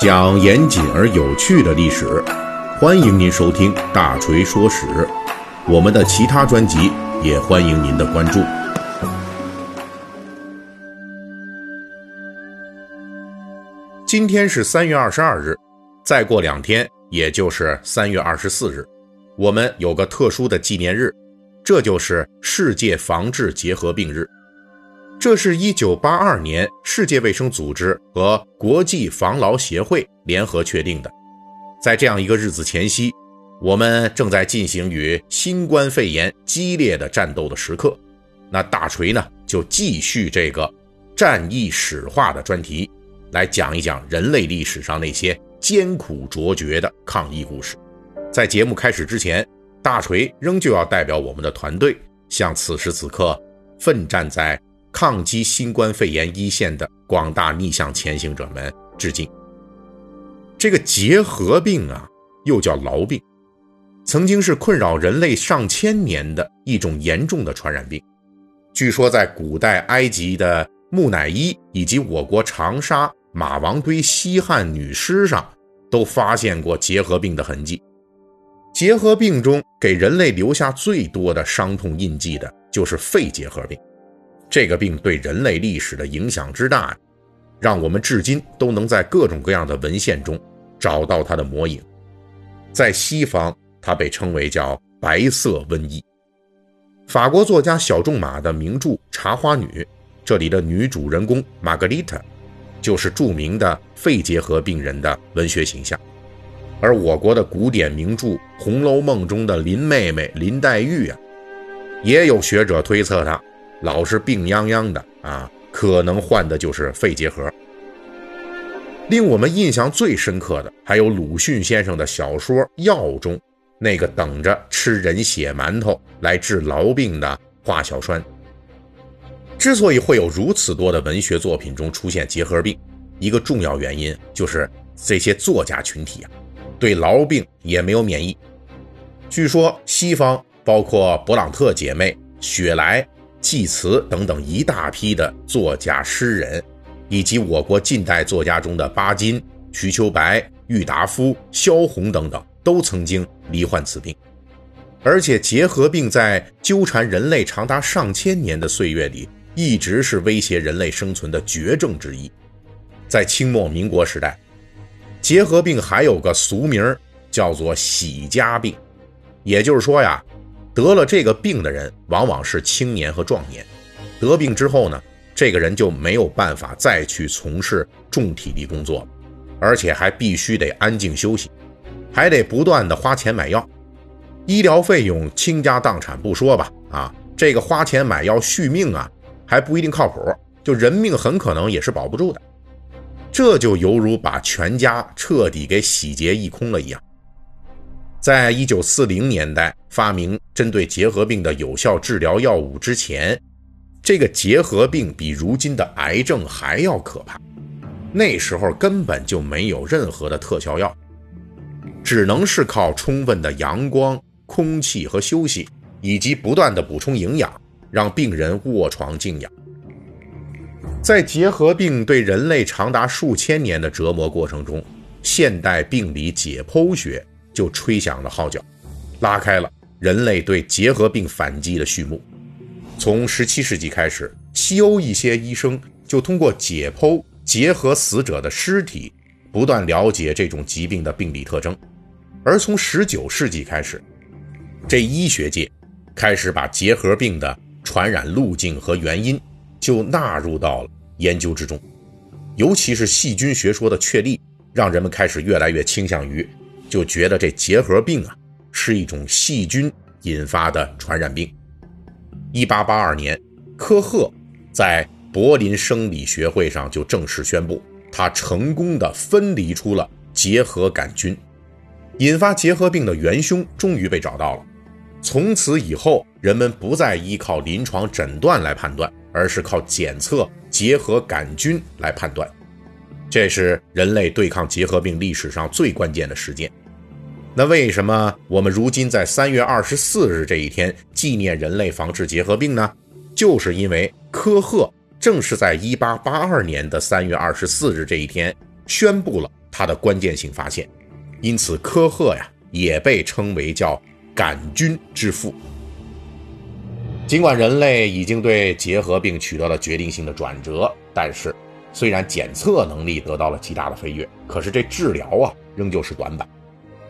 讲严谨而有趣的历史，欢迎您收听《大锤说史》。我们的其他专辑也欢迎您的关注。今天是三月二十二日，再过两天，也就是三月二十四日，我们有个特殊的纪念日，这就是世界防治结核病日。这是一九八二年世界卫生组织和国际防痨协会联合确定的。在这样一个日子前夕，我们正在进行与新冠肺炎激烈的战斗的时刻。那大锤呢，就继续这个战役史话的专题，来讲一讲人类历史上那些艰苦卓绝的抗疫故事。在节目开始之前，大锤仍旧要代表我们的团队，向此时此刻奋战在。抗击新冠肺炎一线的广大逆向前行者们致敬。这个结核病啊，又叫痨病，曾经是困扰人类上千年的一种严重的传染病。据说在古代埃及的木乃伊以及我国长沙马王堆西汉女尸上，都发现过结核病的痕迹。结核病中给人类留下最多的伤痛印记的，就是肺结核病。这个病对人类历史的影响之大，让我们至今都能在各种各样的文献中找到它的模影。在西方，它被称为叫“白色瘟疫”。法国作家小仲马的名著《茶花女》，这里的女主人公玛格丽特，就是著名的肺结核病人的文学形象。而我国的古典名著《红楼梦》中的林妹妹林黛玉啊，也有学者推测她。老是病殃殃的啊，可能患的就是肺结核。令我们印象最深刻的，还有鲁迅先生的小说《药》中那个等着吃人血馒头来治痨病的华小栓。之所以会有如此多的文学作品中出现结核病，一个重要原因就是这些作家群体啊，对痨病也没有免疫。据说西方包括勃朗特姐妹、雪莱。济慈等等一大批的作家、诗人，以及我国近代作家中的巴金、瞿秋白、郁达夫、萧红等等，都曾经罹患此病。而且结核病在纠缠人类长达上千年的岁月里，一直是威胁人类生存的绝症之一。在清末民国时代，结核病还有个俗名叫做“喜家病”，也就是说呀。得了这个病的人，往往是青年和壮年。得病之后呢，这个人就没有办法再去从事重体力工作，而且还必须得安静休息，还得不断的花钱买药。医疗费用倾家荡产不说吧，啊，这个花钱买药续命啊，还不一定靠谱，就人命很可能也是保不住的。这就犹如把全家彻底给洗劫一空了一样。在一九四零年代发明针对结核病的有效治疗药物之前，这个结核病比如今的癌症还要可怕。那时候根本就没有任何的特效药，只能是靠充分的阳光、空气和休息，以及不断的补充营养，让病人卧床静养。在结核病对人类长达数千年的折磨过程中，现代病理解剖学。就吹响了号角，拉开了人类对结核病反击的序幕。从17世纪开始，西欧一些医生就通过解剖结核死者的尸体，不断了解这种疾病的病理特征。而从19世纪开始，这医学界开始把结核病的传染路径和原因就纳入到了研究之中。尤其是细菌学说的确立，让人们开始越来越倾向于。就觉得这结核病啊是一种细菌引发的传染病。一八八二年，科赫在柏林生理学会上就正式宣布，他成功的分离出了结核杆菌，引发结核病的元凶终于被找到了。从此以后，人们不再依靠临床诊断来判断，而是靠检测结核杆菌来判断。这是人类对抗结核病历史上最关键的事件。那为什么我们如今在三月二十四日这一天纪念人类防治结核病呢？就是因为科赫正是在一八八二年的三月二十四日这一天宣布了它的关键性发现，因此科赫呀也被称为叫杆菌之父。尽管人类已经对结核病取得了决定性的转折，但是虽然检测能力得到了极大的飞跃，可是这治疗啊仍旧是短板。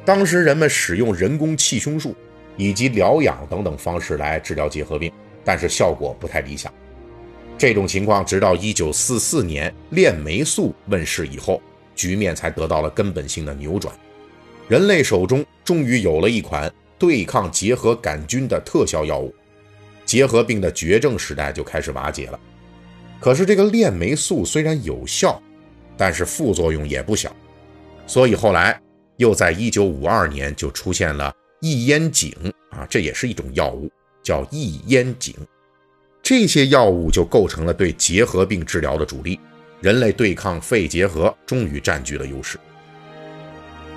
当时人们使用人工气胸术以及疗养等等方式来治疗结核病，但是效果不太理想。这种情况直到1944年链霉素问世以后，局面才得到了根本性的扭转。人类手中终于有了一款对抗结核杆菌的特效药物，结核病的绝症时代就开始瓦解了。可是这个链霉素虽然有效，但是副作用也不小，所以后来。又在一九五二年就出现了异烟肼啊，这也是一种药物，叫异烟肼。这些药物就构成了对结核病治疗的主力，人类对抗肺结核终于占据了优势。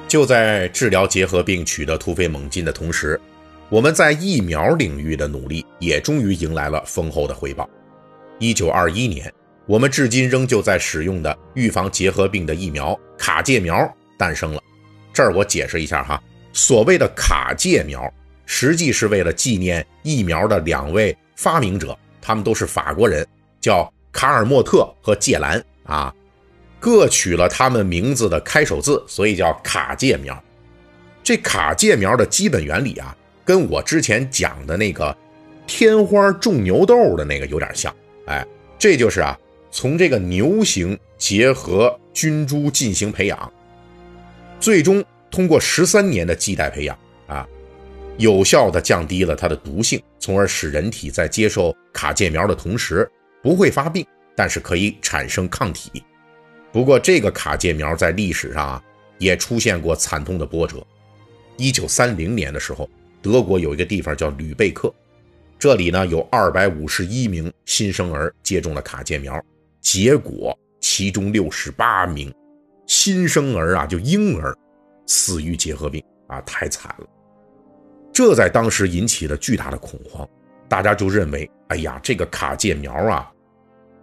就在治疗结核病取得突飞猛进的同时，我们在疫苗领域的努力也终于迎来了丰厚的回报。一九二一年，我们至今仍旧在使用的预防结核病的疫苗卡介苗诞生了。这儿我解释一下哈，所谓的卡介苗，实际是为了纪念疫苗的两位发明者，他们都是法国人，叫卡尔莫特和介兰啊，各取了他们名字的开首字，所以叫卡介苗。这卡介苗的基本原理啊，跟我之前讲的那个天花种牛痘的那个有点像，哎，这就是啊，从这个牛型结合菌株进行培养。最终通过十三年的系带培养啊，有效的降低了它的毒性，从而使人体在接受卡介苗的同时不会发病，但是可以产生抗体。不过这个卡介苗在历史上啊也出现过惨痛的波折。一九三零年的时候，德国有一个地方叫吕贝克，这里呢有二百五十一名新生儿接种了卡介苗，结果其中六十八名。新生儿啊，就婴儿死于结核病啊，太惨了。这在当时引起了巨大的恐慌，大家就认为，哎呀，这个卡介苗啊，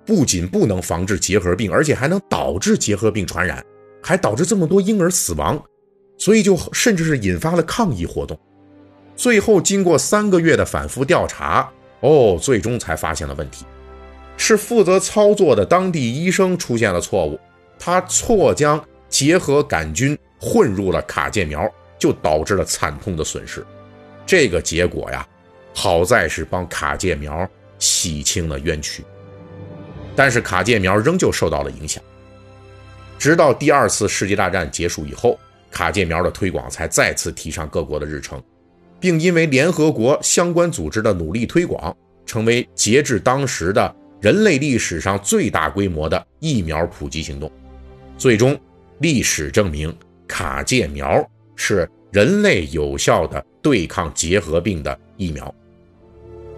不仅不能防治结核病，而且还能导致结核病传染，还导致这么多婴儿死亡，所以就甚至是引发了抗议活动。最后经过三个月的反复调查，哦，最终才发现了问题，是负责操作的当地医生出现了错误。他错将结核杆菌混入了卡介苗，就导致了惨痛的损失。这个结果呀，好在是帮卡介苗洗清了冤屈，但是卡介苗仍旧受到了影响。直到第二次世界大战结束以后，卡介苗的推广才再次提上各国的日程，并因为联合国相关组织的努力推广，成为截至当时的人类历史上最大规模的疫苗普及行动。最终，历史证明卡介苗是人类有效的对抗结核病的疫苗。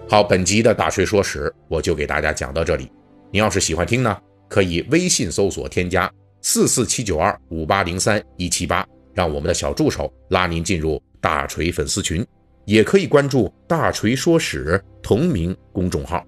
好，本集的大锤说史我就给大家讲到这里。您要是喜欢听呢，可以微信搜索添加四四七九二五八零三一七八，让我们的小助手拉您进入大锤粉丝群，也可以关注大锤说史同名公众号。